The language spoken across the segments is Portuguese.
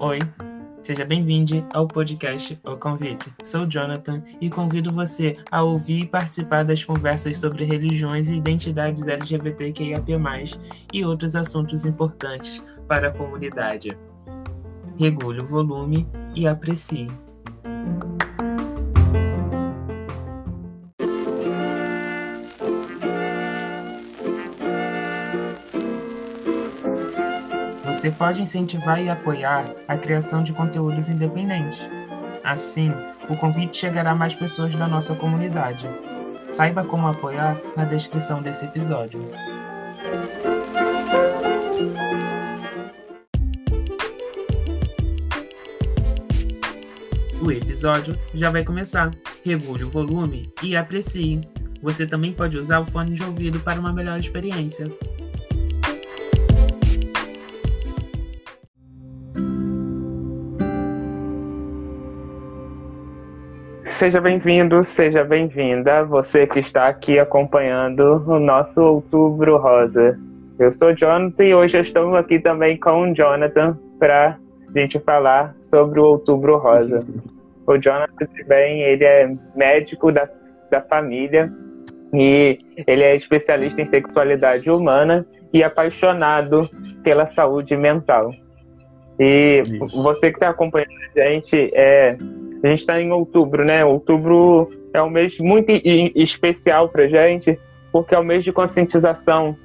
Oi, seja bem-vindo ao podcast O Convite. Sou Jonathan e convido você a ouvir e participar das conversas sobre religiões e identidades LGBTQIAP+, e outros assuntos importantes para a comunidade. Regule o volume e aprecie. Você pode incentivar e apoiar a criação de conteúdos independentes. Assim, o convite chegará a mais pessoas da nossa comunidade. Saiba como apoiar na descrição desse episódio. O episódio já vai começar. Regule o volume e aprecie. Você também pode usar o fone de ouvido para uma melhor experiência. Seja bem-vindo, seja bem-vinda, você que está aqui acompanhando o nosso Outubro Rosa. Eu sou Jonathan e hoje estou aqui também com o Jonathan para a gente falar sobre o Outubro Rosa. O Jonathan também, ele é médico da, da família e ele é especialista em sexualidade humana e apaixonado pela saúde mental. E Isso. você que está acompanhando a gente é a gente está em outubro, né? Outubro é um mês muito especial para gente, porque é o mês de conscientização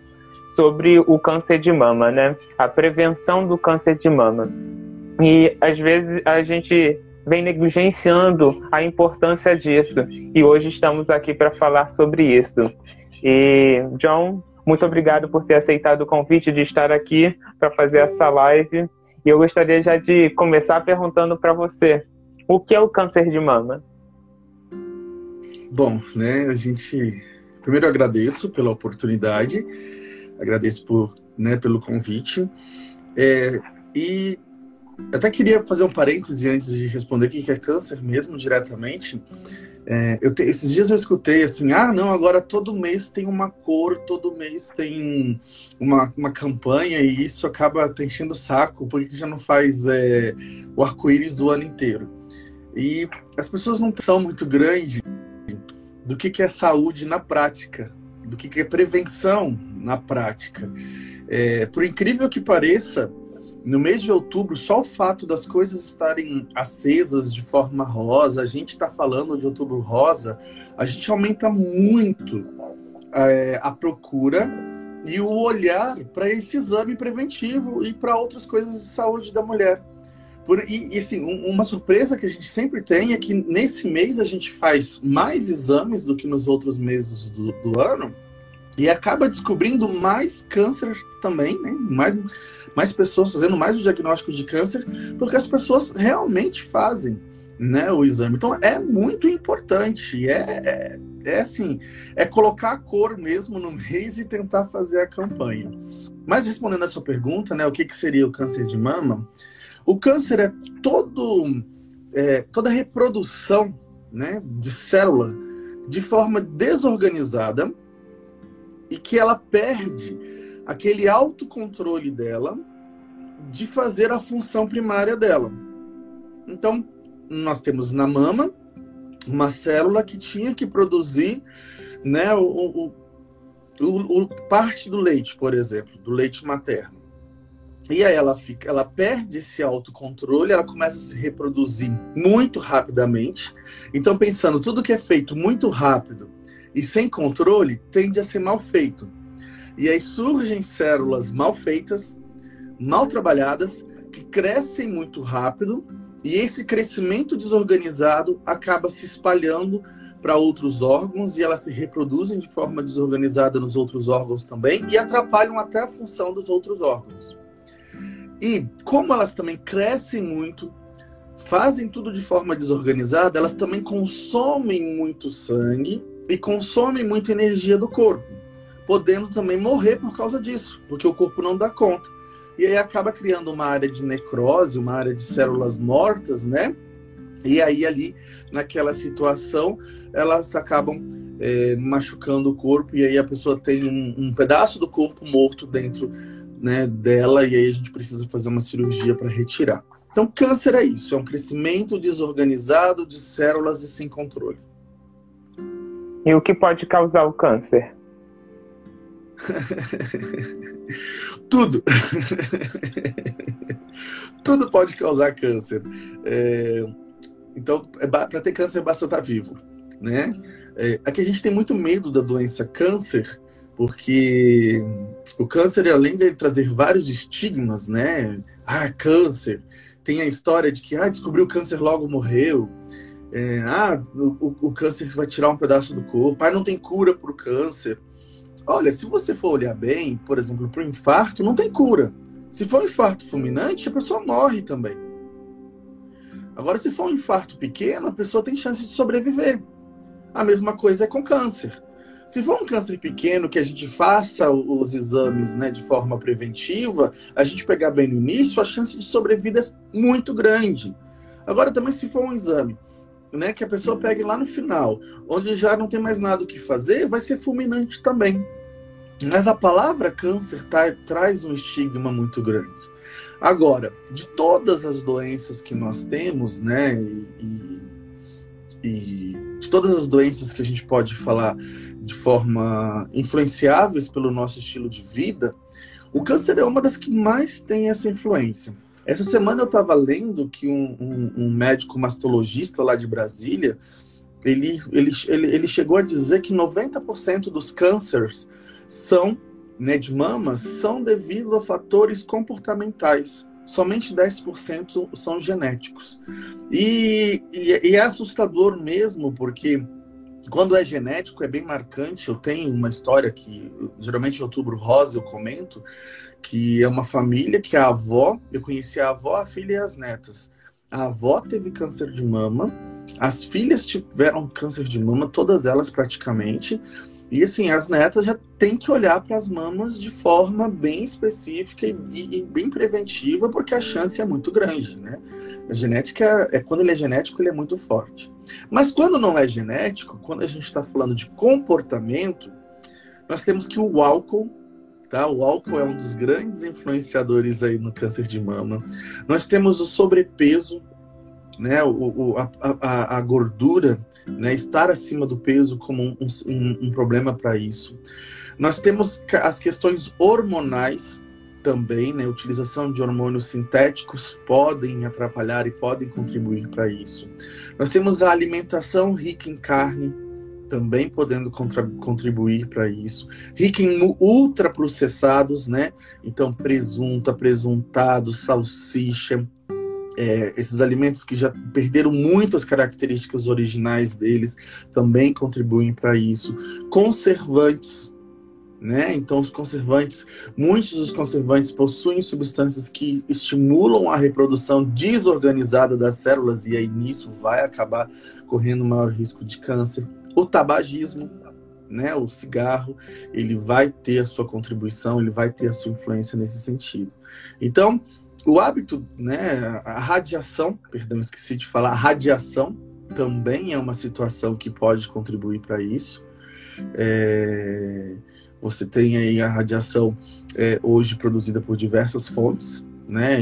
sobre o câncer de mama, né? A prevenção do câncer de mama. E às vezes a gente vem negligenciando a importância disso. E hoje estamos aqui para falar sobre isso. E John, muito obrigado por ter aceitado o convite de estar aqui para fazer essa live. E eu gostaria já de começar perguntando para você, o que é o câncer de mama? Bom, né, a gente primeiro agradeço pela oportunidade, agradeço por, né, pelo convite, é, e até queria fazer um parêntese antes de responder o que é câncer mesmo diretamente. É, eu te, esses dias eu escutei assim, ah, não, agora todo mês tem uma cor, todo mês tem uma, uma campanha e isso acaba te enchendo o saco, porque já não faz é, o arco-íris o ano inteiro? E as pessoas não são muito grandes do que, que é saúde na prática, do que, que é prevenção na prática. É, por incrível que pareça, no mês de outubro, só o fato das coisas estarem acesas de forma rosa, a gente está falando de outubro rosa, a gente aumenta muito é, a procura e o olhar para esse exame preventivo e para outras coisas de saúde da mulher. Por, e, e assim, um, uma surpresa que a gente sempre tem é que nesse mês a gente faz mais exames do que nos outros meses do, do ano e acaba descobrindo mais câncer também, né? Mais, mais pessoas fazendo mais o diagnóstico de câncer, porque as pessoas realmente fazem né, o exame. Então é muito importante, é, é, é assim, é colocar a cor mesmo no mês e tentar fazer a campanha. Mas respondendo a sua pergunta, né, o que, que seria o câncer de mama? O câncer é todo é, toda reprodução né, de célula de forma desorganizada e que ela perde aquele autocontrole dela de fazer a função primária dela. Então, nós temos na mama uma célula que tinha que produzir né, o, o, o, o parte do leite, por exemplo, do leite materno. E aí ela fica, ela perde esse autocontrole, ela começa a se reproduzir muito rapidamente. Então, pensando, tudo que é feito muito rápido e sem controle tende a ser mal feito. E aí surgem células mal feitas, mal trabalhadas, que crescem muito rápido, e esse crescimento desorganizado acaba se espalhando para outros órgãos e elas se reproduzem de forma desorganizada nos outros órgãos também e atrapalham até a função dos outros órgãos. E como elas também crescem muito, fazem tudo de forma desorganizada, elas também consomem muito sangue e consomem muita energia do corpo, podendo também morrer por causa disso, porque o corpo não dá conta. E aí acaba criando uma área de necrose, uma área de células mortas, né? E aí ali, naquela situação, elas acabam é, machucando o corpo e aí a pessoa tem um, um pedaço do corpo morto dentro né, dela e aí a gente precisa fazer uma cirurgia para retirar. Então, câncer é isso, é um crescimento desorganizado de células e sem controle. E o que pode causar o câncer? Tudo. Tudo pode causar câncer. É... Então, é para ter câncer basta estar vivo, né? É, aqui a gente tem muito medo da doença câncer, porque o câncer, além de trazer vários estigmas, né? Ah, câncer. Tem a história de que ah, descobriu câncer logo morreu. É, ah, o, o, câncer vai tirar um pedaço do corpo. Ah, não tem cura para o câncer. Olha, se você for olhar bem, por exemplo, para o infarto, não tem cura. Se for um infarto fulminante, a pessoa morre também. Agora, se for um infarto pequeno, a pessoa tem chance de sobreviver. A mesma coisa é com câncer. Se for um câncer pequeno que a gente faça os exames né, de forma preventiva, a gente pegar bem no início, a chance de sobrevida é muito grande. Agora, também, se for um exame né, que a pessoa pegue lá no final, onde já não tem mais nada o que fazer, vai ser fulminante também. Mas a palavra câncer tá, traz um estigma muito grande. Agora, de todas as doenças que nós temos, né, e, e de todas as doenças que a gente pode falar de forma influenciáveis pelo nosso estilo de vida, o câncer é uma das que mais tem essa influência. Essa semana eu estava lendo que um, um, um, médico mastologista lá de Brasília, ele, ele, ele, ele chegou a dizer que 90% dos cânceres são, né, de mamas, são devido a fatores comportamentais somente 10% são genéticos. E, e, e, é assustador mesmo, porque quando é genético é bem marcante. Eu tenho uma história que, geralmente em outubro rosa, eu comento, que é uma família que a avó, eu conheci a avó, a filha e as netas. A avó teve câncer de mama, as filhas tiveram câncer de mama, todas elas praticamente. E assim, as netas já têm que olhar para as mamas de forma bem específica e, e, bem preventiva, porque a chance é muito grande, né? A genética, é, quando ele é genético, ele é muito forte. Mas quando não é genético, quando a gente está falando de comportamento, nós temos que o álcool, tá? O álcool é um dos grandes influenciadores aí no câncer de mama. Nós temos o sobrepeso, né, o, o a, a, a, gordura, né, estar acima do peso como um, um, um problema para isso. Nós temos as questões hormonais também, né, utilização de hormônios sintéticos podem atrapalhar e podem contribuir para isso. Nós temos a alimentação rica em carne, também podendo contribuir para isso. Rica em ultraprocessados, né? Então, presunta, presuntado, salsicha, é, esses alimentos que já perderam muito as características originais deles também contribuem para isso. Conservantes, né? Então, os conservantes, muitos dos conservantes possuem substâncias que estimulam a reprodução desorganizada das células e aí nisso vai acabar correndo maior risco de câncer. O tabagismo, né? O cigarro, ele vai ter a sua contribuição, ele vai ter a sua influência nesse sentido. Então, o hábito, né, a radiação, perdão, esqueci de falar, a radiação também é uma situação que pode contribuir para isso. É, você tem aí a radiação é, hoje produzida por diversas fontes, né?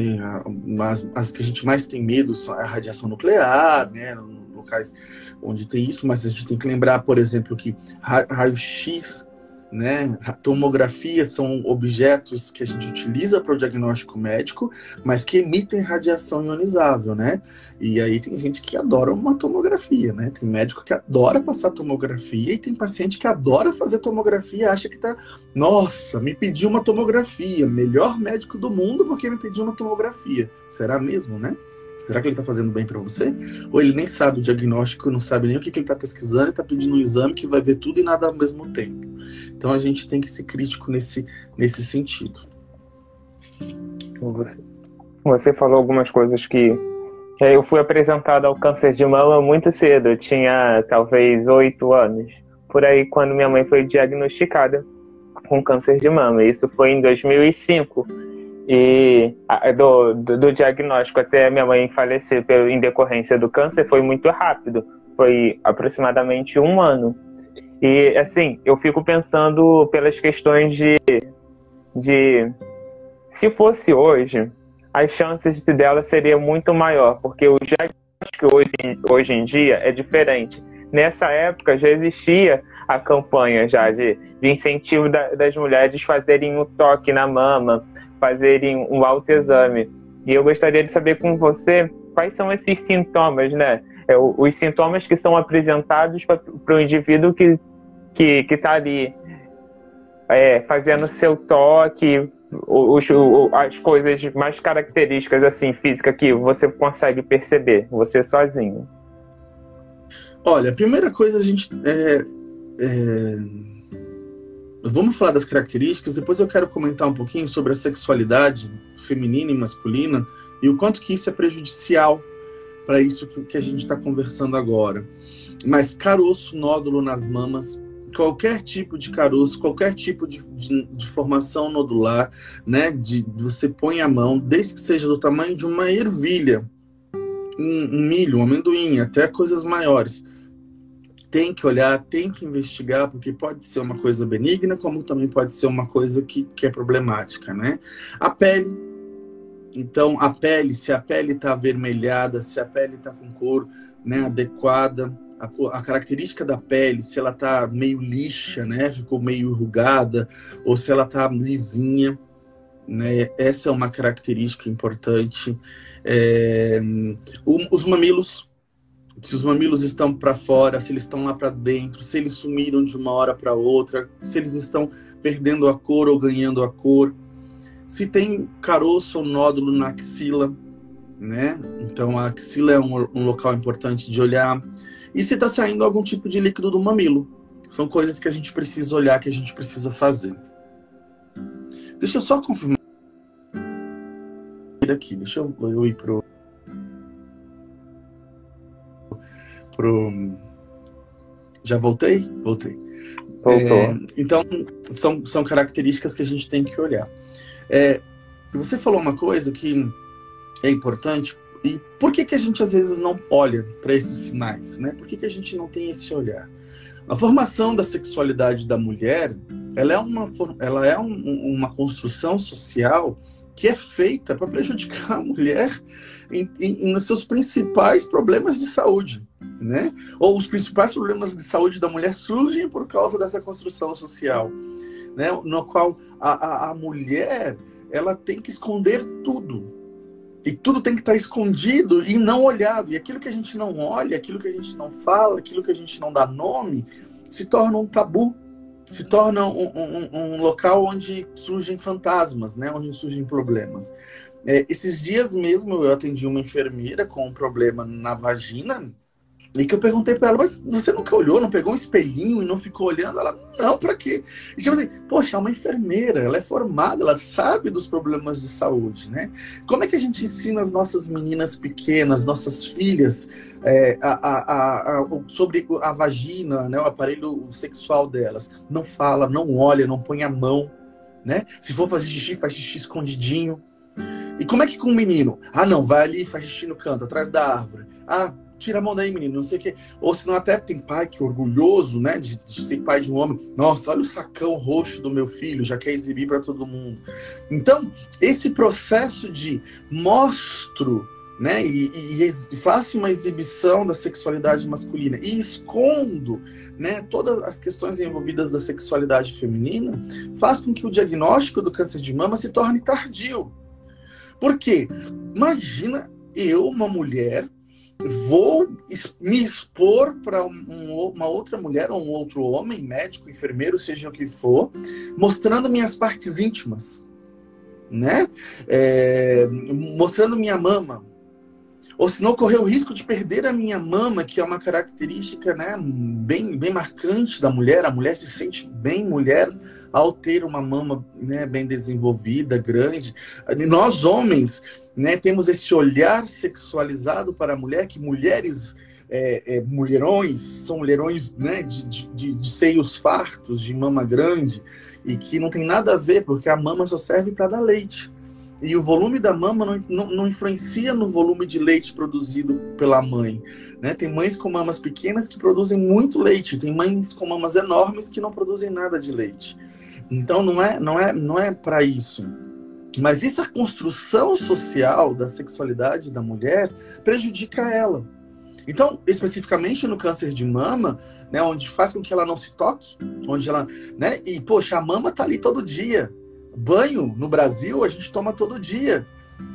As, as que a gente mais tem medo são a radiação nuclear, né? Locais onde tem isso, mas a gente tem que lembrar, por exemplo, que raio-x né? Tomografia são objetos que a gente utiliza para o diagnóstico médico, mas que emitem radiação ionizável, né? E aí tem gente que adora uma tomografia, né? Tem médico que adora passar tomografia e tem paciente que adora fazer tomografia, acha que tá, nossa, me pediu uma tomografia, melhor médico do mundo porque me pediu uma tomografia. Será mesmo, né? Será que ele está fazendo bem para você? Ou ele nem sabe o diagnóstico, não sabe nem o que, que ele está pesquisando e está pedindo um exame que vai ver tudo e nada ao mesmo tempo. Então a gente tem que ser crítico nesse, nesse sentido. Você, falou algumas coisas que eu fui apresentado ao câncer de mama muito cedo, eu tinha talvez oito anos, por aí quando minha mãe foi diagnosticada com câncer de mama. Isso foi em 2005 e do, do, do, diagnóstico até minha mãe falecer em decorrência do câncer foi muito rápido, foi aproximadamente um ano. E, assim, eu fico pensando pelas questões de. de se fosse hoje, as chances dela seriam muito maior, porque acho que hoje, hoje em dia é diferente. Nessa época já existia a campanha já de, de incentivo da, das mulheres fazerem o toque na mama, fazerem um autoexame. E eu gostaria de saber com você quais são esses sintomas, né? É, os sintomas que são apresentados para o indivíduo que que que está ali é, fazendo seu toque, os, as coisas mais características assim física que você consegue perceber, você sozinho. Olha, a primeira coisa a gente é, é... vamos falar das características. Depois eu quero comentar um pouquinho sobre a sexualidade feminina e masculina e o quanto que isso é prejudicial para isso que a gente está conversando agora. Mas caroço, nódulo nas mamas, qualquer tipo de caroço, qualquer tipo de, de, de, formação nodular, né? De, você põe a mão, desde que seja do tamanho de uma ervilha, um, um milho, um amendoim, até coisas maiores. Tem que olhar, tem que investigar, porque pode ser uma coisa benigna, como também pode ser uma coisa que, que é problemática, né? A pele, então, a pele, se a pele está avermelhada, se a pele está com cor né, adequada, a, a, característica da pele, se ela está meio lixa, né, ficou meio enrugada, ou se ela está lisinha, né, essa é uma característica importante. É, os mamilos, se os mamilos estão para fora, se eles estão lá para dentro, se eles sumiram de uma hora para outra, se eles estão perdendo a cor ou ganhando a cor se tem caroço ou nódulo na axila, né? Então a axila é um, um local importante de olhar. E se está saindo algum tipo de líquido do mamilo. São coisas que a gente precisa olhar, que a gente precisa fazer. Deixa eu só confirmar aqui. Deixa eu, eu ir pro pro já voltei? Voltei. É, então, são, são características que a gente tem que olhar. É, você falou uma coisa que é importante. E por que, que a gente às vezes não olha para esses sinais? Né? Por que, que a gente não tem esse olhar? A formação da sexualidade da mulher, ela é uma, ela é um, uma construção social que é feita para prejudicar a mulher em, em, nos seus principais problemas de saúde, né? Ou os principais problemas de saúde da mulher surgem por causa dessa construção social né, no qual a, a, a mulher ela tem que esconder tudo. E tudo tem que estar escondido e não olhado. E aquilo que a gente não olha, aquilo que a gente não fala, aquilo que a gente não dá nome, se torna um tabu, se torna um, um, um local onde surgem fantasmas, né? onde surgem problemas. É, esses dias mesmo eu atendi uma enfermeira com um problema na vagina e que eu perguntei para ela, mas você nunca olhou, não pegou um espelhinho e não ficou olhando? Ela, não, para quê? E tipo assim, poxa, é uma enfermeira, ela é formada, ela sabe dos problemas de saúde, né? Como é que a gente ensina as nossas meninas pequenas, nossas filhas, é, a, a, a, sobre a vagina, né, o aparelho sexual delas? Não fala, não olha, não põe a mão, né? Se for fazer xixi, faz xixi escondidinho. E como é que com um menino? Ah, não, vai ali, faz xixi no canto, atrás da árvore. Ah, tira a mão daí, menino, não sei o quê. Ou senão até tem pai que é orgulhoso, né, de, de, ser pai de um homem. Nossa, olha o sacão roxo do meu filho, já quer exibir para todo mundo. Então, esse processo de mostro, né, e, e, e faço uma exibição da sexualidade masculina e escondo, né, todas as questões envolvidas da sexualidade feminina, faz com que o diagnóstico do câncer de mama se torne tardio. Por quê? Imagina eu, uma mulher, vou me expor para um, uma outra mulher ou um outro homem, médico, enfermeiro, seja o que for, mostrando minhas partes íntimas, né? É, mostrando minha mama. Ou se não correr o risco de perder a minha mama, que é uma característica né, bem, bem marcante da mulher. A mulher se sente bem mulher ao ter uma mama né, bem desenvolvida, grande. Nós, homens, né, temos esse olhar sexualizado para a mulher, que mulheres, é, é, mulherões, são mulherões né, de, de, de, seios fartos, de mama grande, e que não tem nada a ver, porque a mama só serve para dar leite. E o volume da mama não, não, não, influencia no volume de leite produzido pela mãe. Né? Tem mães com mamas pequenas que produzem muito leite, tem mães com mamas enormes que não produzem nada de leite. Então não é, não é, não é para isso. Mas essa construção social da sexualidade da mulher prejudica ela. Então, especificamente no câncer de mama, né, onde faz com que ela não se toque, onde ela, né, e poxa, a mama tá ali todo dia. Banho no Brasil a gente toma todo dia.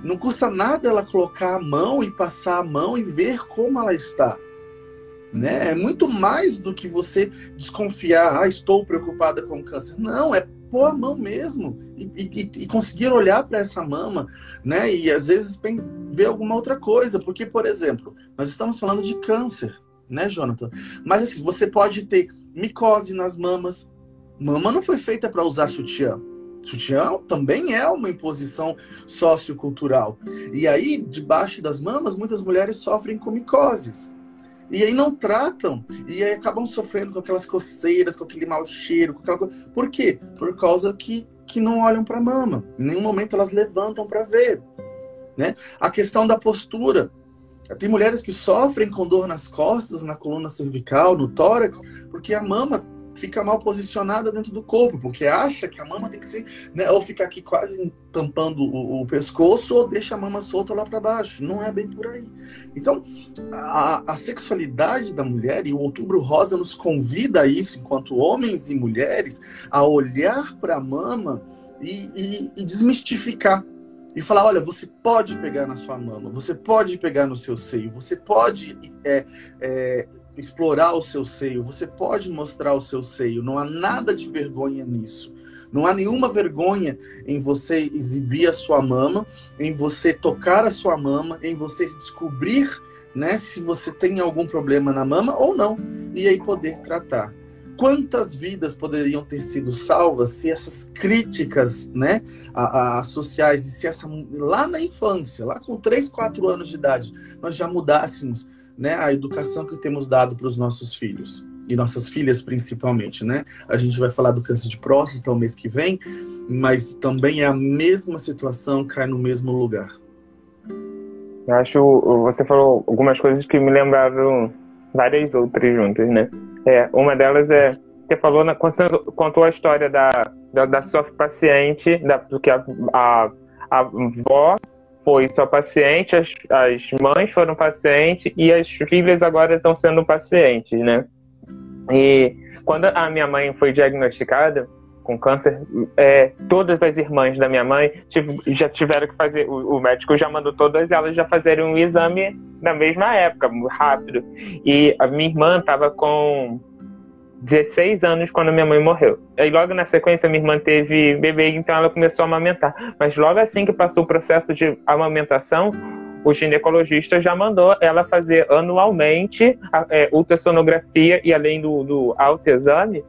Não custa nada ela colocar a mão e passar a mão e ver como ela está. Né? É muito mais do que você desconfiar, ah, estou preocupada com câncer. Não, é pôr a mão mesmo e, e, e conseguir olhar para essa mama, né? E às vezes ver alguma outra coisa, porque, por exemplo, nós estamos falando de câncer, né, Jonathan? Mas assim, você pode ter micose nas mamas. Mama não foi feita para usar sutiã. Sutiã também é uma imposição sociocultural. E aí, debaixo das mamas, muitas mulheres sofrem com micoses. E aí não tratam. E aí acabam sofrendo com aquelas coceiras, com aquele mau cheiro, com aquela coisa. Por quê? Por causa que, que não olham para a mama. Em nenhum momento elas levantam para ver. Né? A questão da postura. Tem mulheres que sofrem com dor nas costas, na coluna cervical, no tórax, porque a mama fica mal posicionada dentro do corpo, porque acha que a mama tem que ser, né, ou ficar aqui quase tampando o, o pescoço, ou deixa a mama solta lá para baixo. Não é bem por aí. Então, a, a, sexualidade da mulher, e o Outubro Rosa nos convida a isso, enquanto homens e mulheres, a olhar para a mama e, e, e desmistificar e falar: olha, você pode pegar na sua mama, você pode pegar no seu seio, você pode é, é, explorar o seu seio, você pode mostrar o seu seio, não há nada de vergonha nisso. Não há nenhuma vergonha em você exibir a sua mama, em você tocar a sua mama, em você descobrir né, se você tem algum problema na mama ou não, e aí poder tratar. Quantas vidas poderiam ter sido salvas se essas críticas né, a, a, sociais, e se essa, lá na infância, lá com 3, 4 anos de idade, nós já mudássemos né, a educação que temos dado para os nossos filhos e nossas filhas principalmente, né? A gente vai falar do câncer de próstata o mês que vem, mas também é a mesma situação, cai no mesmo lugar. Eu acho, você falou algumas coisas que me lembraram várias outras juntas, né? É, uma delas é, você falou, na, contou, contou a história da, da, da sua paciente, da, porque a, a, a avó foi só paciente, as, as mães foram pacientes e as filhas agora estão sendo pacientes, né? E quando a minha mãe foi diagnosticada com câncer, é, todas as irmãs da minha mãe já tiveram que fazer, o, o, médico já mandou todas elas já fazerem um exame na mesma época, rápido. E a minha irmã estava com 16 anos quando minha mãe morreu. Aí logo na sequência minha irmã teve bebê, então ela começou a amamentar. Mas logo assim que passou o processo de amamentação, o ginecologista já mandou ela fazer anualmente é, ultrassonografia e além do, do autoexame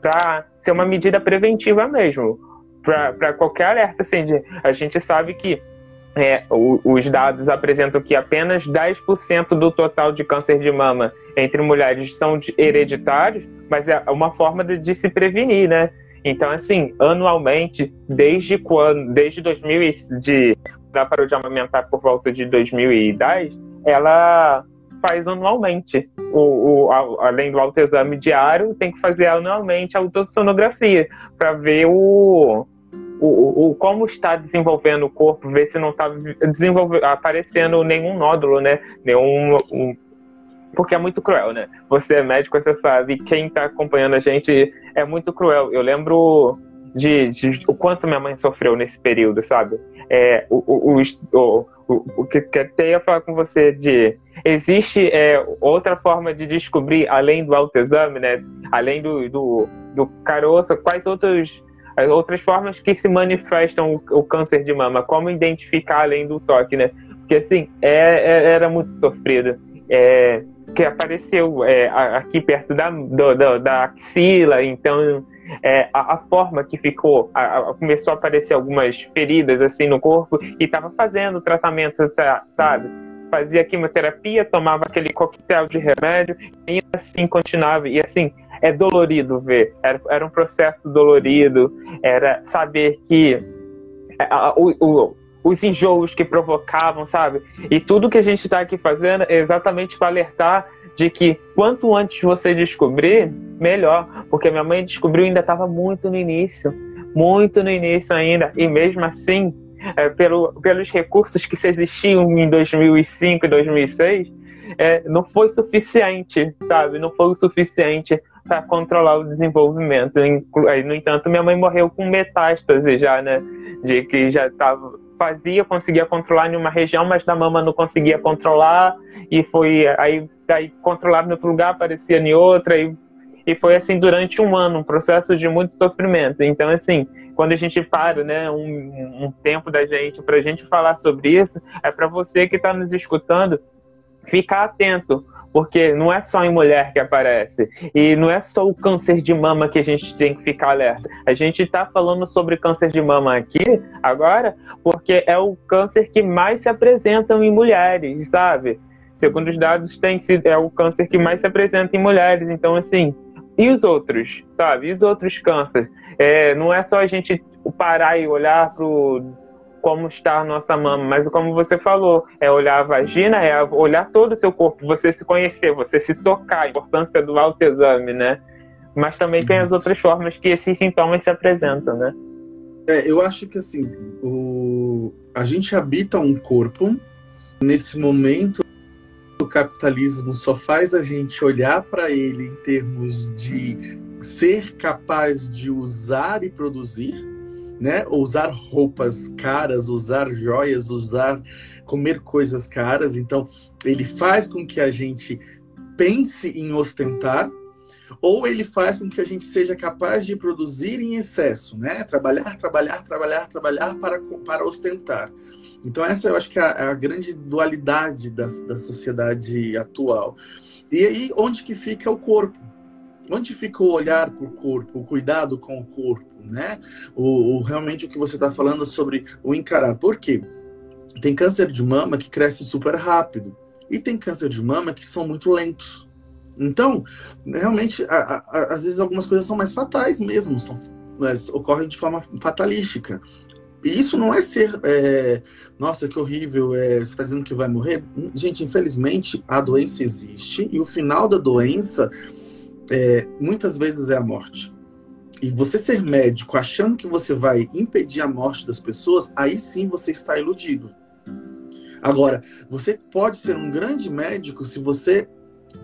para ser uma medida preventiva mesmo. Para qualquer alerta, assim, de, a gente sabe que é, os dados apresentam que apenas 10% do total de câncer de mama entre mulheres são hereditários, mas é uma forma de, de, se prevenir, né? Então, assim, anualmente, desde quando, desde 2000, de, ela parou de amamentar por volta de 2010, ela faz anualmente. O, o, a, além do autoexame diário, tem que fazer anualmente a ultrassonografia para ver o, o, o, como está desenvolvendo o corpo, ver se não está aparecendo nenhum nódulo, né? Nenhum. Um, porque é muito cruel, né? Você é médico, você sabe, quem está acompanhando a gente é muito cruel. Eu lembro de, de, o quanto minha mãe sofreu nesse período, sabe? É, o, o, o, o, que, que eu ia falar com você de existe é, outra forma de descobrir além do autoexame, né? Além do, do, do caroço, quais outros as outras formas que se manifestam o, o, câncer de mama, como identificar além do toque, né? Porque assim, é, é, era muito sofrido. É, que apareceu é, aqui perto da, do, do, da axila, então é, a, a, forma que ficou, a, a, começou a aparecer algumas feridas assim no corpo e estava fazendo tratamento, sabe? Fazia quimioterapia, tomava aquele coquetel de remédio e assim continuava. E assim, é dolorido ver. Era, era um processo dolorido, era saber que é, a, o, o, os enjoos que provocavam, sabe? E tudo que a gente está aqui fazendo é exatamente para alertar de que quanto antes você descobrir, melhor. Porque minha mãe descobriu ainda estava muito no início, muito no início ainda, e mesmo assim, é, pelo, pelos recursos que existiam em 2005 e 2006, é, não foi suficiente, sabe? Não foi o suficiente para controlar o desenvolvimento. No entanto, minha mãe morreu com metástase já, né? De que já estava fazia, conseguia controlar em uma região, mas da mama não conseguia controlar e foi aí daí controlar em outro lugar aparecia em outra e, e foi assim durante um ano, um processo de muito sofrimento. Então assim, quando a gente para, né, um, um tempo da gente para a gente falar sobre isso, é para você que está nos escutando ficar atento, porque não é só em mulher que aparece. E não é só o câncer de mama que a gente tem que ficar alerta. A gente está falando sobre câncer de mama aqui, agora, porque é o câncer que mais se apresenta em mulheres, sabe? Segundo os dados, tem sido, é o câncer que mais se apresenta em mulheres. Então, assim, e os outros, sabe? E os outros cânceres? É, não é só a gente parar e olhar para como está a nossa mama, mas como você falou, é olhar a vagina, é olhar todo o seu corpo, você se conhecer, você se tocar, a importância do autoexame, né? Mas também tem as outras formas que esses sintomas se apresentam, né? É, eu acho que assim, o... a gente habita um corpo, nesse momento o capitalismo só faz a gente olhar para ele em termos de ser capaz de usar e produzir, né? Usar roupas caras, usar joias, usar comer coisas caras. Então, ele faz com que a gente pense em ostentar, ou ele faz com que a gente seja capaz de produzir em excesso, né? Trabalhar, trabalhar, trabalhar, trabalhar para, para ostentar. Então, essa eu acho que é a, é a grande dualidade da, da sociedade atual. E aí, onde que fica o corpo? Onde fica o olhar para o corpo, o cuidado com o corpo, né? O, o realmente o que você está falando sobre o encarar. Por quê? Tem câncer de mama que cresce super rápido e tem câncer de mama que são muito lentos. Então, realmente, a, a, às vezes algumas coisas são mais fatais mesmo, são, mas, ocorrem de forma fatalística. E isso não é ser, é, nossa, que horrível, é, você está dizendo que vai morrer? Gente, infelizmente, a doença existe e o final da doença é, muitas vezes é a morte. E você ser médico achando que você vai impedir a morte das pessoas, aí sim você está iludido. Agora, você pode ser um grande médico se você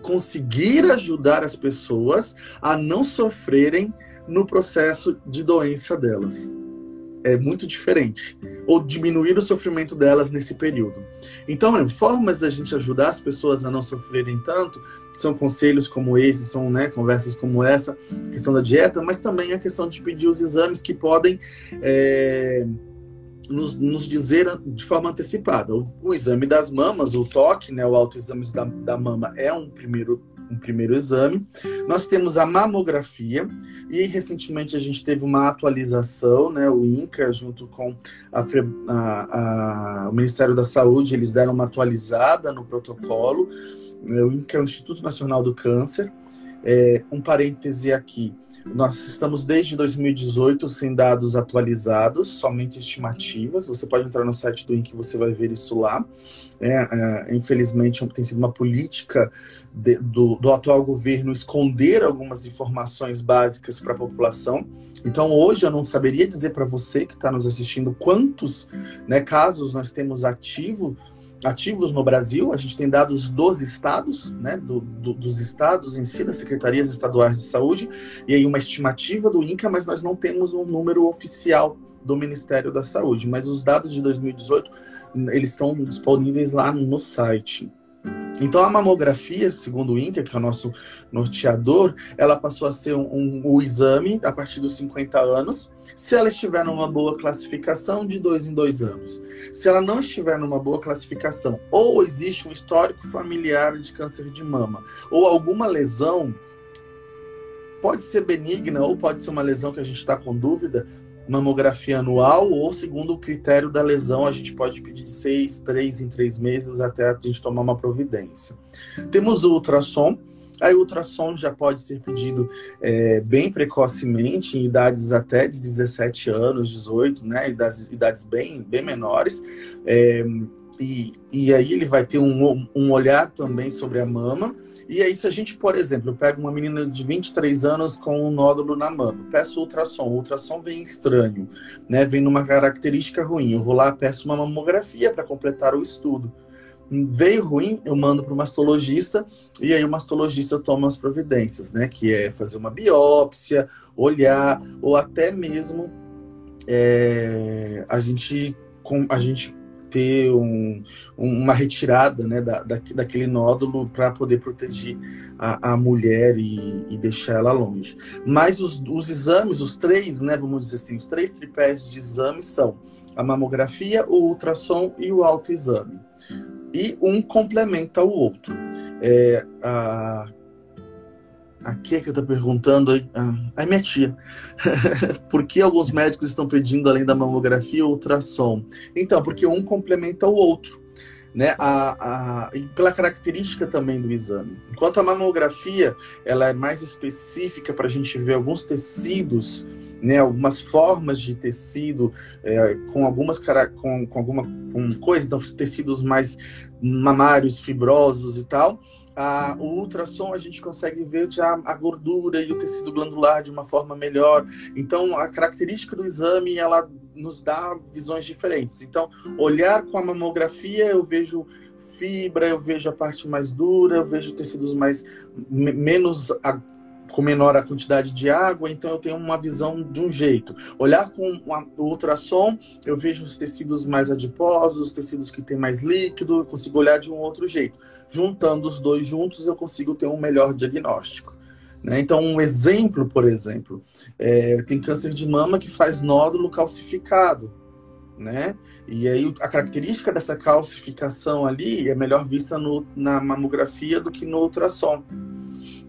conseguir ajudar as pessoas a não sofrerem no processo de doença delas é muito diferente. Ou diminuir o sofrimento delas nesse período. Então, formas da gente ajudar as pessoas a não sofrerem tanto são conselhos como esse, são né, conversas como essa, questão da dieta, mas também a questão de pedir os exames que podem é, nos, nos, dizer de forma antecipada. O, o, exame das mamas, o toque, né, o autoexame da, da mama é um primeiro um primeiro exame. Nós temos a mamografia e recentemente a gente teve uma atualização, né? O INCA junto com a, a, a, o Ministério da Saúde eles deram uma atualizada no protocolo. O INCA é o Instituto Nacional do Câncer. É, um parêntese aqui. Nós estamos desde 2018 sem dados atualizados, somente estimativas. Você pode entrar no site do INC você vai ver isso lá. É, é, infelizmente, tem sido uma política de, do, do, atual governo esconder algumas informações básicas para a população. Então, hoje, eu não saberia dizer para você que está nos assistindo quantos né, casos nós temos ativo ativos no Brasil, a gente tem dados dos estados, né, do, do, dos estados em si, das secretarias estaduais de saúde, e aí uma estimativa do INCA, mas nós não temos um número oficial do Ministério da Saúde. Mas os dados de 2018, eles estão disponíveis lá no site. Então a mamografia, segundo o INCA, que é o nosso norteador, ela passou a ser um, um, um, exame a partir dos 50 anos, se ela estiver numa boa classificação, de dois em dois anos. Se ela não estiver numa boa classificação, ou existe um histórico familiar de câncer de mama, ou alguma lesão, pode ser benigna ou pode ser uma lesão que a gente está com dúvida, mamografia anual ou segundo o critério da lesão, a gente pode pedir de seis, três em três meses até a gente tomar uma providência. Temos o ultrassom, Aí o ultrassom já pode ser pedido é, bem precocemente, em idades até de 17 anos, 18, né? Idades, idades bem, bem menores. É, e, e aí ele vai ter um, um olhar também sobre a mama. E aí, se a gente, por exemplo, eu pego uma menina de 23 anos com um nódulo na mama, peço ultrassom, o ultrassom vem estranho, né? Vem numa característica ruim. Eu vou lá, peço uma mamografia para completar o estudo. Veio ruim, eu mando para o mastologista e aí o mastologista toma as providências, né? Que é fazer uma biópsia, olhar, ou até mesmo é, a gente a gente ter um, uma retirada né, da, da, daquele nódulo para poder proteger a, a mulher e, e, deixar ela longe. Mas os, os exames, os três, né, vamos dizer assim, os três tripés de exames são a mamografia, o ultrassom e o autoexame. E um complementa o outro. É, a Aqui é que estou perguntando, a minha tia, por que alguns médicos estão pedindo, além da mamografia, ultrassom? Então, porque um complementa o outro, né? A, a, pela característica também do exame. Enquanto a mamografia ela é mais específica para a gente ver alguns tecidos, né? Algumas formas de tecido é, com algumas com, com alguma com coisa, então tecidos mais mamários, fibrosos e tal a, o ultrassom a gente consegue ver já a gordura e o tecido glandular de uma forma melhor. Então, a característica do exame, ela nos dá visões diferentes. Então, olhar com a mamografia, eu vejo fibra, eu vejo a parte mais dura, eu vejo tecidos mais menos com menor a quantidade de água, então eu tenho uma visão de um jeito. Olhar com o ultrassom, eu vejo os tecidos mais adiposos, os tecidos que têm mais líquido, eu consigo olhar de um outro jeito. Juntando os dois juntos, eu consigo ter um melhor diagnóstico. Né? Então, um exemplo, por exemplo, é, tem câncer de mama que faz nódulo calcificado. Né? E aí a característica dessa calcificação ali é melhor vista no, na mamografia do que no ultrassom.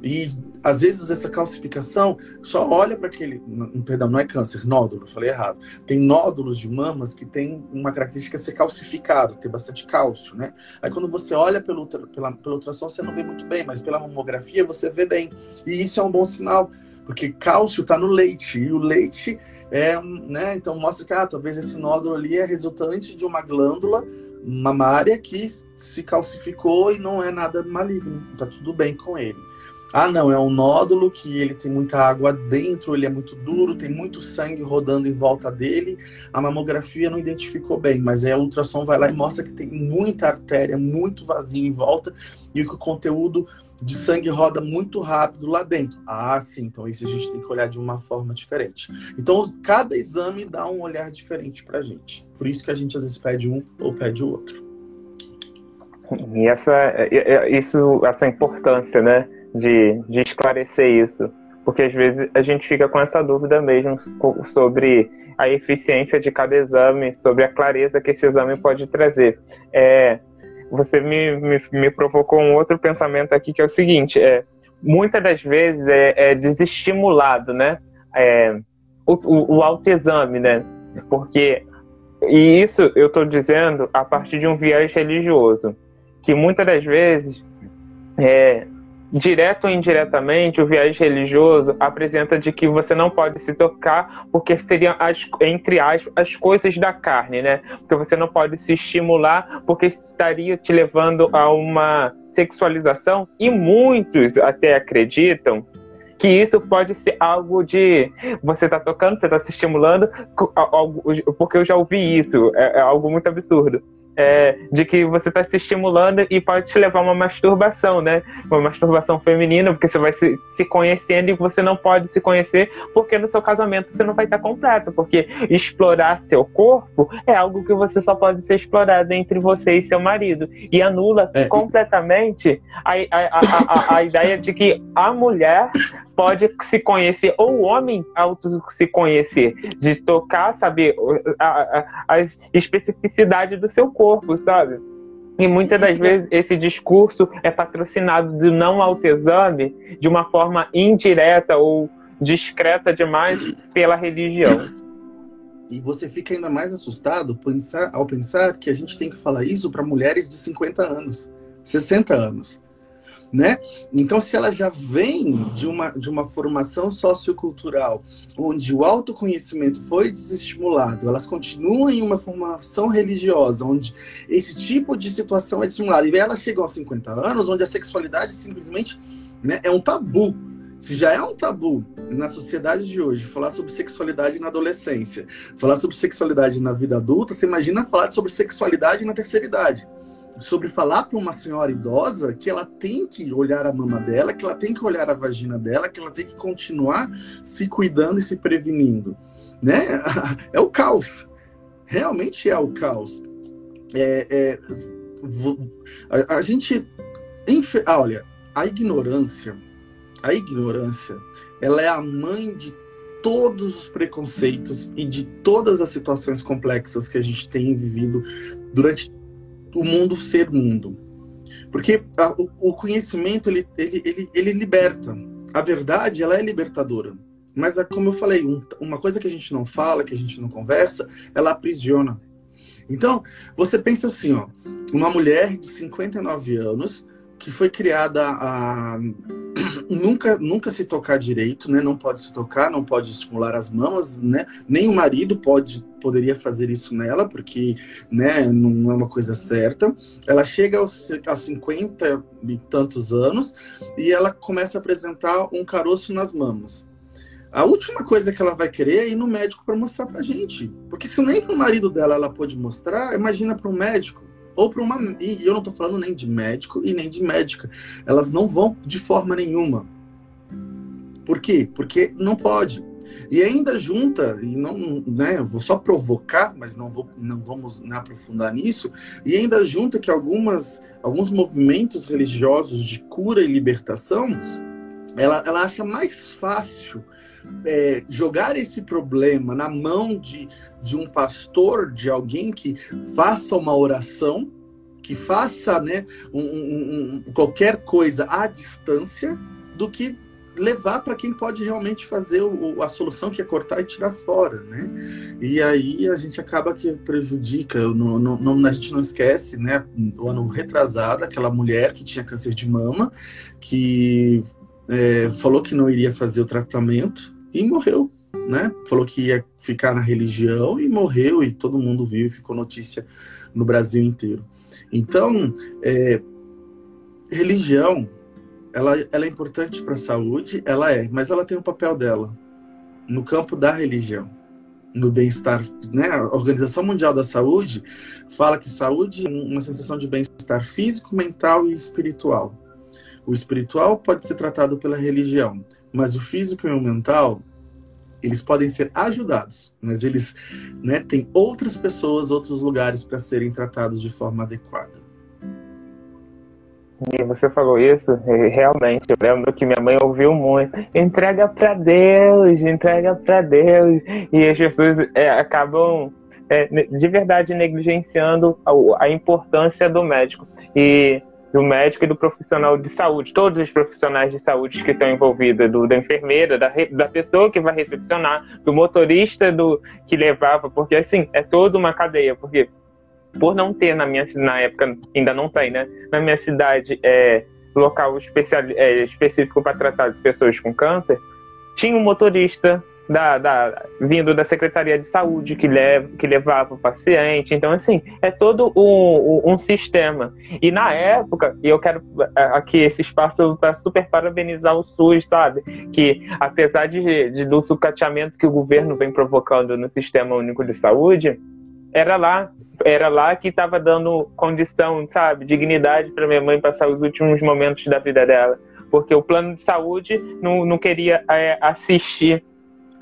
E às vezes essa calcificação só olha para aquele. Perdão, não é câncer, nódulo, falei errado. Tem nódulos de mamas que tem uma característica ser calcificado, ter bastante cálcio, né? Aí quando você olha pelo, pela, pelo ultrassom, você não vê muito bem, mas pela mamografia você vê bem. E isso é um bom sinal, porque cálcio está no leite, e o leite é, né? Então mostra que ah, talvez esse nódulo ali é resultante de uma glândula mamária que se calcificou e não é nada maligno, tá tudo bem com ele. Ah, não, é um nódulo que ele tem muita água dentro, ele é muito duro, tem muito sangue rodando em volta dele. A mamografia não identificou bem, mas aí a ultrassom vai lá e mostra que tem muita artéria, muito vazio em volta e que o conteúdo de sangue roda muito rápido lá dentro. Ah, sim, então isso a gente tem que olhar de uma forma diferente. Então, cada exame dá um olhar diferente pra gente. Por isso que a gente às vezes pede um ou pede o outro. E essa, isso, essa importância, né? de, de esclarecer isso, porque às vezes a gente fica com essa dúvida mesmo sobre a eficiência de cada exame, sobre a clareza que esse exame pode trazer. É, você me, me, me provocou um outro pensamento aqui que é o seguinte: é, muitas das vezes é, é desestimulado, né? É, o, o, o autoexame, né? Porque e isso eu estou dizendo a partir de um viés religioso, que muitas das vezes é, direto ou indiretamente, o viés religioso apresenta de que você não pode se tocar porque seriam, as, entre aspas, as coisas da carne, né? Porque você não pode se estimular porque estaria te levando a uma sexualização e muitos até acreditam que isso pode ser algo de você tá tocando, você tá se estimulando, porque eu já ouvi isso, é, é algo muito absurdo é, de que você está se estimulando e pode te levar a uma masturbação, né? Uma masturbação feminina, porque você vai se, se conhecendo e você não pode se conhecer porque no seu casamento você não vai estar completo, porque explorar seu corpo é algo que você só pode ser explorado entre você e seu marido e anula é. completamente a, a, a, a, a ideia de que a mulher pode se conhecer, ou o homem auto se conhecer, de tocar, saber as especificidades do seu corpo, sabe? E muitas das vezes esse discurso é patrocinado do não autoexame de uma forma indireta ou discreta demais pela religião. E você fica ainda mais assustado ao pensar que a gente tem que falar isso para mulheres de 50 anos, 60 anos. Né? Então, se ela já vem de uma, de uma formação sociocultural onde o autoconhecimento foi desestimulado, elas continuam em uma formação religiosa onde esse tipo de situação é estimulada, e elas chegam aos 50 anos onde a sexualidade simplesmente né, é um tabu. Se já é um tabu na sociedade de hoje falar sobre sexualidade na adolescência, falar sobre sexualidade na vida adulta, você imagina falar sobre sexualidade na terceira idade sobre falar para uma senhora idosa que ela tem que olhar a mama dela, que ela tem que olhar a vagina dela, que ela tem que continuar se cuidando e se prevenindo, né? É o caos. Realmente é o caos. É, é, a, a, gente, ah, olha, a ignorância, a ignorância, ela é a mãe de todos os preconceitos e de todas as situações complexas que a gente tem vivido durante o mundo ser mundo. Porque a, o, o, conhecimento, ele, ele, ele, ele liberta. A verdade, ela é libertadora. Mas, é como eu falei, um, uma coisa que a gente não fala, que a gente não conversa, ela aprisiona. Então, você pensa assim, ó, uma mulher de 59 anos que foi criada a nunca nunca se tocar direito, né? Não pode se tocar, não pode estimular as mamas, né? Nem o marido pode poderia fazer isso nela, porque, né, não é uma coisa certa. Ela chega aos, aos 50 e tantos anos e ela começa a apresentar um caroço nas mamas. A última coisa que ela vai querer é ir no médico para mostrar pra gente. Porque se nem pro marido dela ela pode mostrar, imagina para um médico ou para uma e eu não estou falando nem de médico e nem de médica. Elas não vão de forma nenhuma. Por quê? Porque não pode. E ainda junta, e não, né, vou só provocar, mas não, vou, não vamos né, aprofundar nisso, e ainda junta que algumas, alguns movimentos religiosos de cura e libertação, ela, ela acha mais fácil é, jogar esse problema na mão de, de um pastor, de alguém que faça uma oração, que faça né, um, um, um, qualquer coisa à distância, do que levar para quem pode realmente fazer o, a solução, que é cortar e tirar fora, né? E aí a gente acaba que prejudica, não, não, a gente não esquece, né? O ano retrasado, aquela mulher que tinha câncer de mama, que é, falou que não iria fazer o tratamento e morreu, né? Falou que ia ficar na religião e morreu e todo mundo viu e ficou notícia no Brasil inteiro. Então, é, religião, ela, ela é importante para a saúde, ela é, mas ela tem o um papel dela no campo da religião, no bem-estar, né? A Organização Mundial da Saúde fala que saúde é uma sensação de bem-estar físico, mental e espiritual. O espiritual pode ser tratado pela religião, mas o físico e o mental, eles podem ser ajudados, mas eles né, têm outras pessoas, outros lugares para serem tratados de forma adequada. E você falou isso, realmente, eu lembro que minha mãe ouviu muito, entrega para Deus, entrega para Deus, e as pessoas é, acabam é, de verdade negligenciando a, a importância do médico. E do médico e do profissional de saúde, todos os profissionais de saúde que estão envolvidos, do, da enfermeira, da, da pessoa que vai recepcionar, do motorista do que levava, porque assim, é toda uma cadeia, porque por não ter na minha na época ainda não tem, né? Na minha cidade é local especial, é, específico para tratar de pessoas com câncer, tinha um motorista da, da, vindo da Secretaria de Saúde que, leva, que levava o paciente. Então, assim, é todo um, um, sistema. E na época, e eu quero é, aqui esse espaço para super parabenizar o SUS, sabe? Que apesar de, de, do sucateamento que o governo vem provocando no Sistema Único de Saúde, era lá era lá que estava dando condição, sabe, dignidade para minha mãe passar os últimos momentos da vida dela, porque o plano de saúde não, não queria é, assistir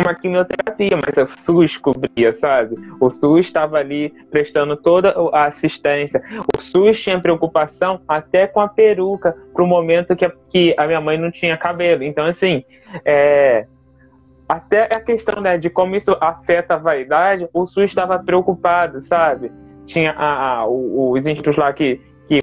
uma quimioterapia, mas o SUS cobria, sabe? O SUS estava ali prestando toda a assistência. O SUS tinha preocupação até com a peruca, para o momento que a, que a minha mãe não tinha cabelo. Então, assim, é, até a questão né, de como isso afeta a vaidade, o SUS estava preocupado, sabe? Tinha a, a, os institutos lá que, que,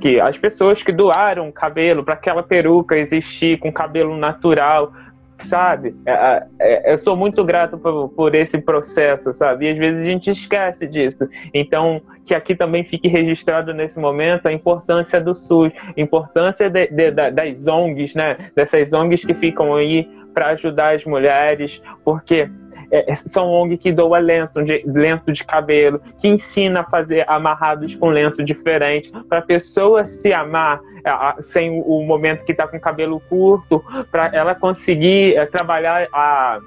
que as pessoas que doaram cabelo para aquela peruca existir com cabelo natural sabe? É, é, eu sou muito grato por, por esse processo, sabe? E às vezes a gente esquece disso. Então, que aqui também fique registrado nesse momento a importância do SUS, a importância de, de, de, das ONGs, né? Dessas ONGs que ficam aí para ajudar as mulheres, porque é, são ONG que doa lenço de, lenço de cabelo, que ensina a fazer amarrados com lenço diferente, para a pessoa se amar é, sem o momento que está com cabelo curto, para ela conseguir é, trabalhar a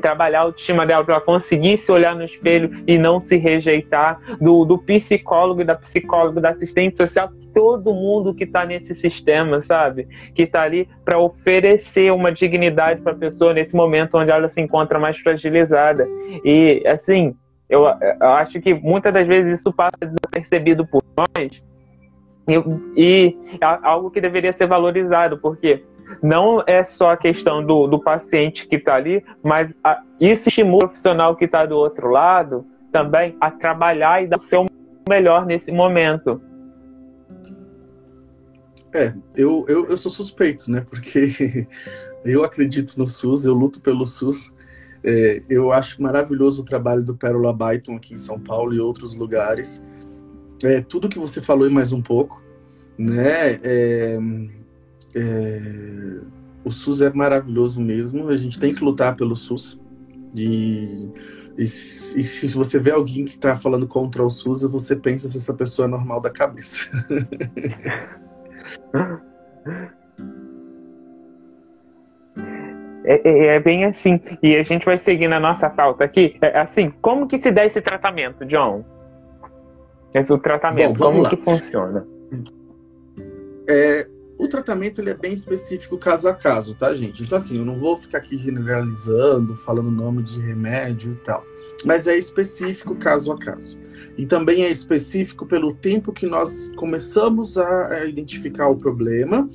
trabalhar a autoestima dela para ela conseguir se olhar no espelho e não se rejeitar, do, do psicólogo e da psicóloga, da assistente social, todo mundo que está nesse sistema, sabe? Que está ali para oferecer uma dignidade para a pessoa nesse momento onde ela se encontra mais fragilizada. E, assim, eu, eu acho que muitas das vezes isso passa desapercebido por nós e, e é algo que deveria ser valorizado, porque não é só a questão do, do paciente que está ali, mas a, isso estimula o profissional que está do outro lado também a trabalhar e dar o seu melhor nesse momento. É, eu, eu, eu sou suspeito, né? Porque eu acredito no SUS, eu luto pelo SUS. É, eu acho maravilhoso o trabalho do Pérola Byton aqui em São Paulo e outros lugares. É, tudo que você falou e mais um pouco, né? É, é, o SUS é maravilhoso mesmo, a gente tem que lutar pelo SUS. E, e, e se você vê alguém que está falando contra o SUS, você pensa se essa pessoa é normal da cabeça. É, é, é, bem assim. E a gente vai seguir na nossa pauta aqui. É, assim, como que se dá esse tratamento, John? Esse o tratamento, Bom, como lá. que funciona? É, o tratamento ele é bem específico caso a caso, tá, gente? Então, assim, eu não vou ficar aqui generalizando, falando nome de remédio e tal. Mas é específico caso a caso. E também é específico pelo tempo que nós começamos a identificar o problema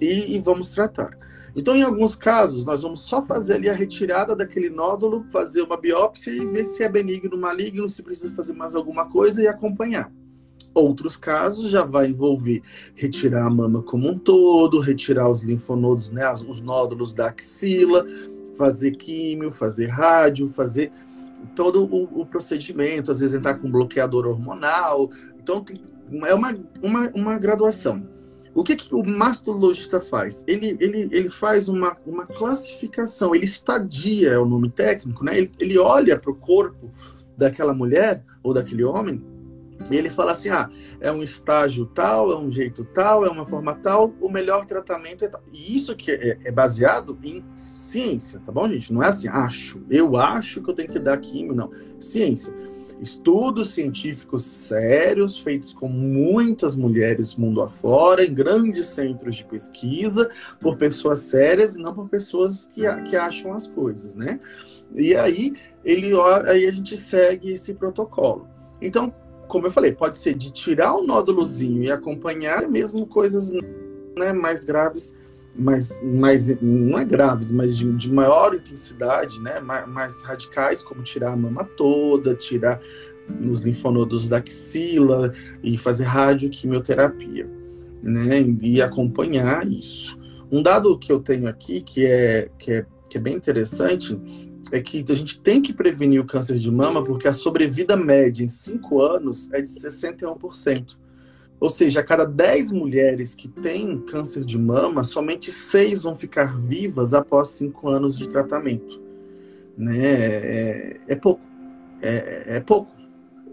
e, e vamos tratar. Então, em alguns casos, nós vamos só fazer ali a retirada daquele nódulo, fazer uma biópsia e ver se é benigno, maligno, se precisa fazer mais alguma coisa e acompanhar. Outros casos já vai envolver retirar a mama como um todo, retirar os linfonodos, né, os nódulos da axila, fazer químio, fazer rádio, fazer todo o, o procedimento, às vezes entrar com bloqueador hormonal. Então, tem, é uma, uma, uma graduação. O que, que o mastologista faz? Ele, ele, ele faz uma, uma classificação, ele estadia, é o nome técnico, né? ele, ele olha para o corpo daquela mulher ou daquele homem e ele fala assim: ah, é um estágio tal, é um jeito tal, é uma forma tal, o melhor tratamento é tal. E isso que é, é baseado em ciência, tá bom, gente? Não é assim, acho, eu acho que eu tenho que dar químio, não. Ciência. Estudos científicos sérios, feitos com muitas mulheres mundo afora, em grandes centros de pesquisa, por pessoas sérias e não por pessoas que, que acham as coisas, né? E aí, ele, aí a gente segue esse protocolo. Então, como eu falei, pode ser de tirar o nódulozinho e acompanhar, mesmo coisas né, mais graves, mais, mais, não é graves, mas de, de maior intensidade, né, mais, mais, radicais, como tirar a mama toda, tirar os linfonodos da axila e fazer radioquimioterapia, né, e acompanhar isso. Um dado que eu tenho aqui que é, que é, que é bem interessante é que a gente tem que prevenir o câncer de mama porque a sobrevida média em 5 anos é de 61%. Ou seja, a cada 10 mulheres que têm câncer de mama, somente 6 vão ficar vivas após 5 anos de tratamento. Né? É, é pouco. É, é pouco.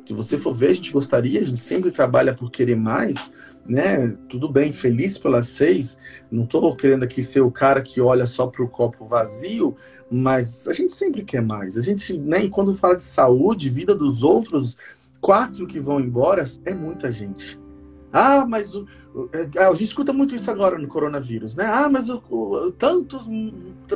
Se você for ver, a gente gostaria, a gente sempre trabalha por querer mais, né? Tudo bem, feliz pelas seis. Não estou querendo aqui ser o cara que olha só para o copo vazio, mas a gente sempre quer mais. A gente, né? E quando fala de saúde, vida dos outros, quatro que vão embora é muita gente. Ah, mas o, é, a gente escuta muito isso agora no coronavírus, né? Ah, mas o, o, tantas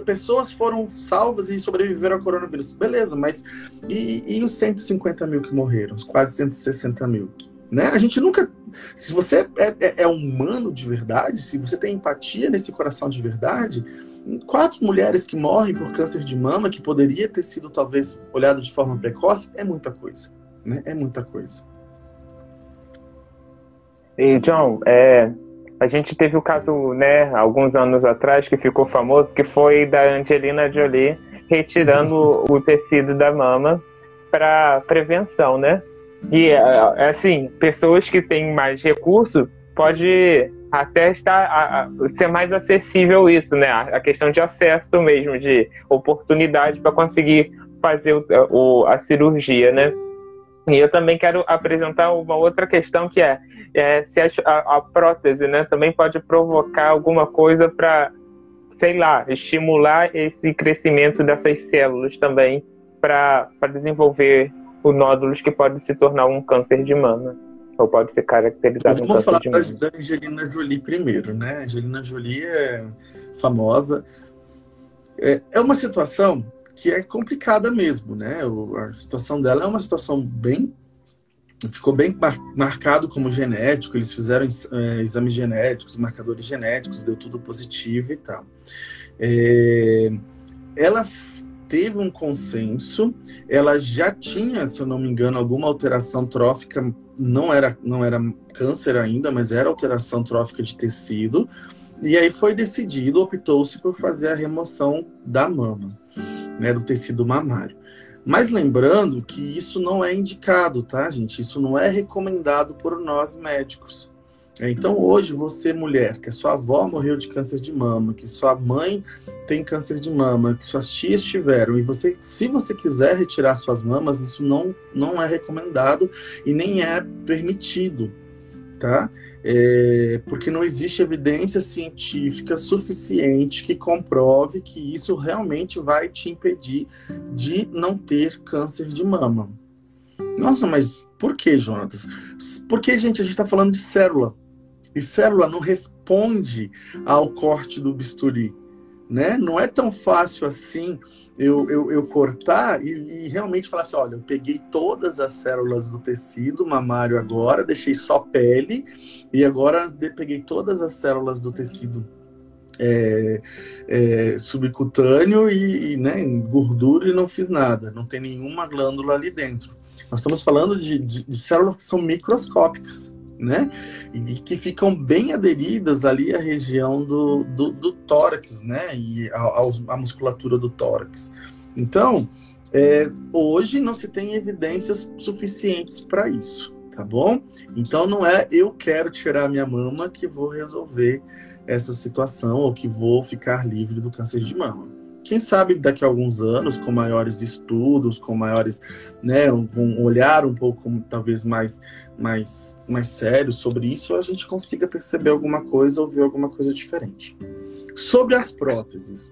pessoas foram salvas e sobreviveram ao coronavírus. Beleza, mas e, e os 150 mil que morreram? Os quase 160 mil? Né? A gente nunca. Se você é, é, é, humano de verdade, se você tem empatia nesse coração de verdade, quatro mulheres que morrem por câncer de mama, que poderia ter sido talvez olhado de forma precoce, é muita coisa. Né? É muita coisa. E, John, é, a gente teve o caso, né, alguns anos atrás, que ficou famoso, que foi da Angelina Jolie retirando o tecido da mama para prevenção, né? E assim, pessoas que têm mais recurso pode até estar a, a, ser mais acessível isso, né? A, questão de acesso mesmo, de oportunidade para conseguir fazer o, o, a cirurgia, né? E eu também quero apresentar uma outra questão que é, é se a, a, prótese, né, também pode provocar alguma coisa para, sei lá, estimular esse crescimento dessas células também para desenvolver o nódulos que pode se tornar um câncer de mama ou pode ser caracterizado Vamos falar da, da Angelina Jolie primeiro, né? Angelina Jolie é famosa. É, é uma situação que é complicada mesmo, né? O, a situação dela é uma situação bem ficou bem mar, marcado como genético. Eles fizeram é, exames genéticos, marcadores genéticos, deu tudo positivo e tal. É, ela teve um consenso, ela já tinha, se eu não me engano, alguma alteração trófica não era, não era câncer ainda, mas era alteração trófica de tecido. E aí foi decidido, optou-se por fazer a remoção da mama, né, do tecido mamário. Mas lembrando que isso não é indicado, tá, gente? Isso não é recomendado por nós médicos. Então, hoje, você, mulher, que a sua avó morreu de câncer de mama, que sua mãe tem câncer de mama, que suas tias tiveram, e você, se você quiser retirar suas mamas, isso não, não é recomendado e nem é permitido, tá? É, porque não existe evidência científica suficiente que comprove que isso realmente vai te impedir de não ter câncer de mama. Nossa, mas por que, Jonatas? Porque, gente, a gente está falando de célula. E célula não responde ao corte do bisturi. Né? Não é tão fácil assim eu, eu, eu cortar e, e, realmente falar assim: olha, eu peguei todas as células do tecido mamário agora, deixei só pele, e agora peguei todas as células do tecido é, é, subcutâneo e, e né, gordura e não fiz nada, não tem nenhuma glândula ali dentro. Nós estamos falando de, de, de células que são microscópicas né? E que ficam bem aderidas ali à região do, do, do tórax, né? E a, musculatura do tórax. Então, é, hoje não se tem evidências suficientes para isso, tá bom? Então não é eu quero tirar minha mama que vou resolver essa situação ou que vou ficar livre do câncer de mama quem sabe daqui a alguns anos, com maiores estudos, com maiores, né, um, um olhar um pouco talvez mais, mais, mais sério sobre isso, a gente consiga perceber alguma coisa ou ver alguma coisa diferente. Sobre as próteses,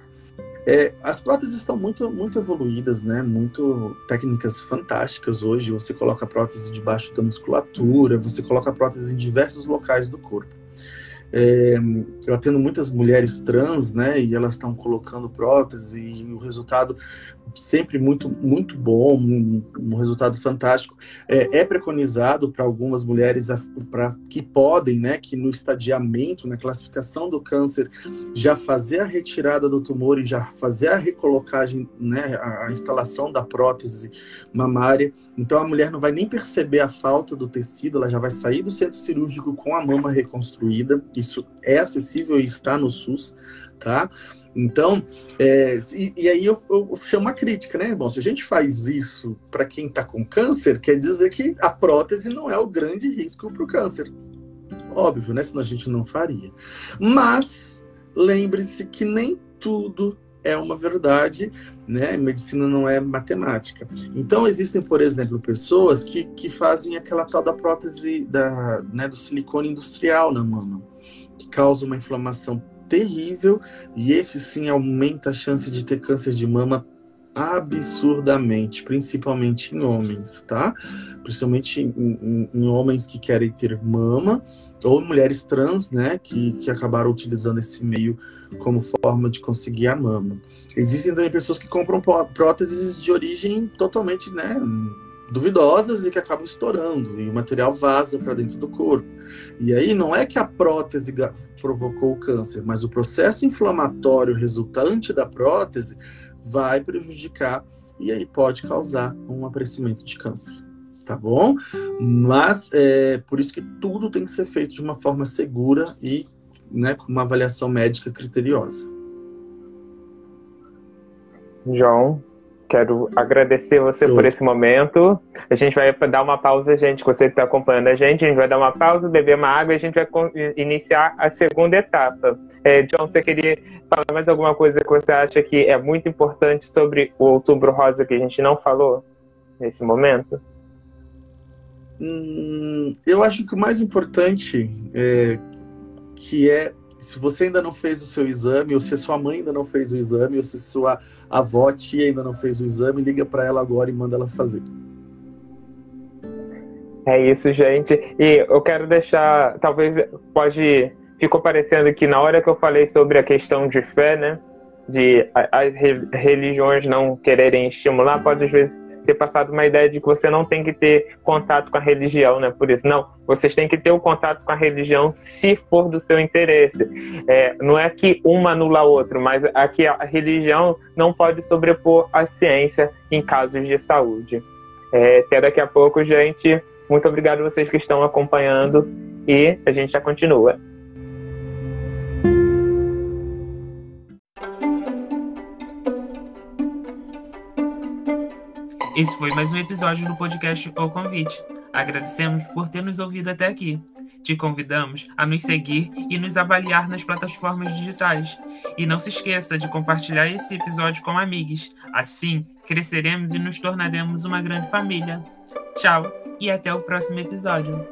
é, as próteses estão muito, muito evoluídas, né? Muito técnicas fantásticas hoje. Você coloca prótese debaixo da musculatura, você coloca prótese em diversos locais do corpo. É, eu atendo muitas mulheres trans, né? E elas estão colocando prótese e o resultado sempre muito, muito bom, um, um resultado fantástico. É, é preconizado para algumas mulheres para que podem, né? Que no estadiamento, na classificação do câncer, já fazer a retirada do tumor e já fazer a recolocagem, né? A, a instalação da prótese mamária. Então a mulher não vai nem perceber a falta do tecido, ela já vai sair do centro cirúrgico com a mama reconstruída isso é acessível e está no SUS, tá? Então, é, e, e, aí eu, eu, chamo a crítica, né? Bom, se a gente faz isso para quem está com câncer, quer dizer que a prótese não é o grande risco para o câncer. Óbvio, né? Senão a gente não faria. Mas lembre-se que nem tudo é uma verdade, né? Medicina não é matemática. Então existem, por exemplo, pessoas que, que fazem aquela tal da prótese da, né, do silicone industrial na mama que causa uma inflamação terrível e esse sim aumenta a chance de ter câncer de mama absurdamente, principalmente em homens, tá? Principalmente em, em, em, homens que querem ter mama ou mulheres trans, né, que, que acabaram utilizando esse meio como forma de conseguir a mama. Existem também pessoas que compram próteses de origem totalmente, né, duvidosas e que acabam estourando e o material vaza para dentro do corpo. E aí não é que a prótese provocou o câncer, mas o processo inflamatório resultante da prótese vai prejudicar e aí pode causar um aparecimento de câncer. Tá bom? Mas é por isso que tudo tem que ser feito de uma forma segura e né, com uma avaliação médica criteriosa. João, quero agradecer você Eu. por esse momento. A gente vai dar uma pausa, gente, você que está acompanhando a gente, a gente vai dar uma pausa, beber uma água e a gente vai iniciar a segunda etapa. É, John, você queria falar mais alguma coisa que você acha que é muito importante sobre o Outubro Rosa que a gente não falou nesse momento? Hum, eu acho que o mais importante é que é se você ainda não fez o seu exame, ou se sua mãe ainda não fez o exame, ou se sua avó, tia ainda não fez o exame, liga para ela agora e manda ela fazer. É isso, gente. E eu quero deixar, talvez pode ficou parecendo que na hora que eu falei sobre a questão de fé, né, de as religiões não quererem estimular, pode às vezes ter passado uma ideia de que você não tem que ter contato com a religião, né? Por isso, não, vocês têm que ter o contato com a religião se for do seu interesse. É, não é que uma anula a outra, mas aqui a religião não pode sobrepor a ciência em casos de saúde. É, até daqui a pouco, gente. Muito obrigado a vocês que estão acompanhando e a gente já continua. Esse foi mais um episódio do podcast O Convite. Agradecemos por ter nos ouvido até aqui. Te convidamos a nos seguir e nos avaliar nas plataformas digitais. E não se esqueça de compartilhar esse episódio com amigos. Assim, cresceremos e nos tornaremos uma grande família. Tchau e até o próximo episódio.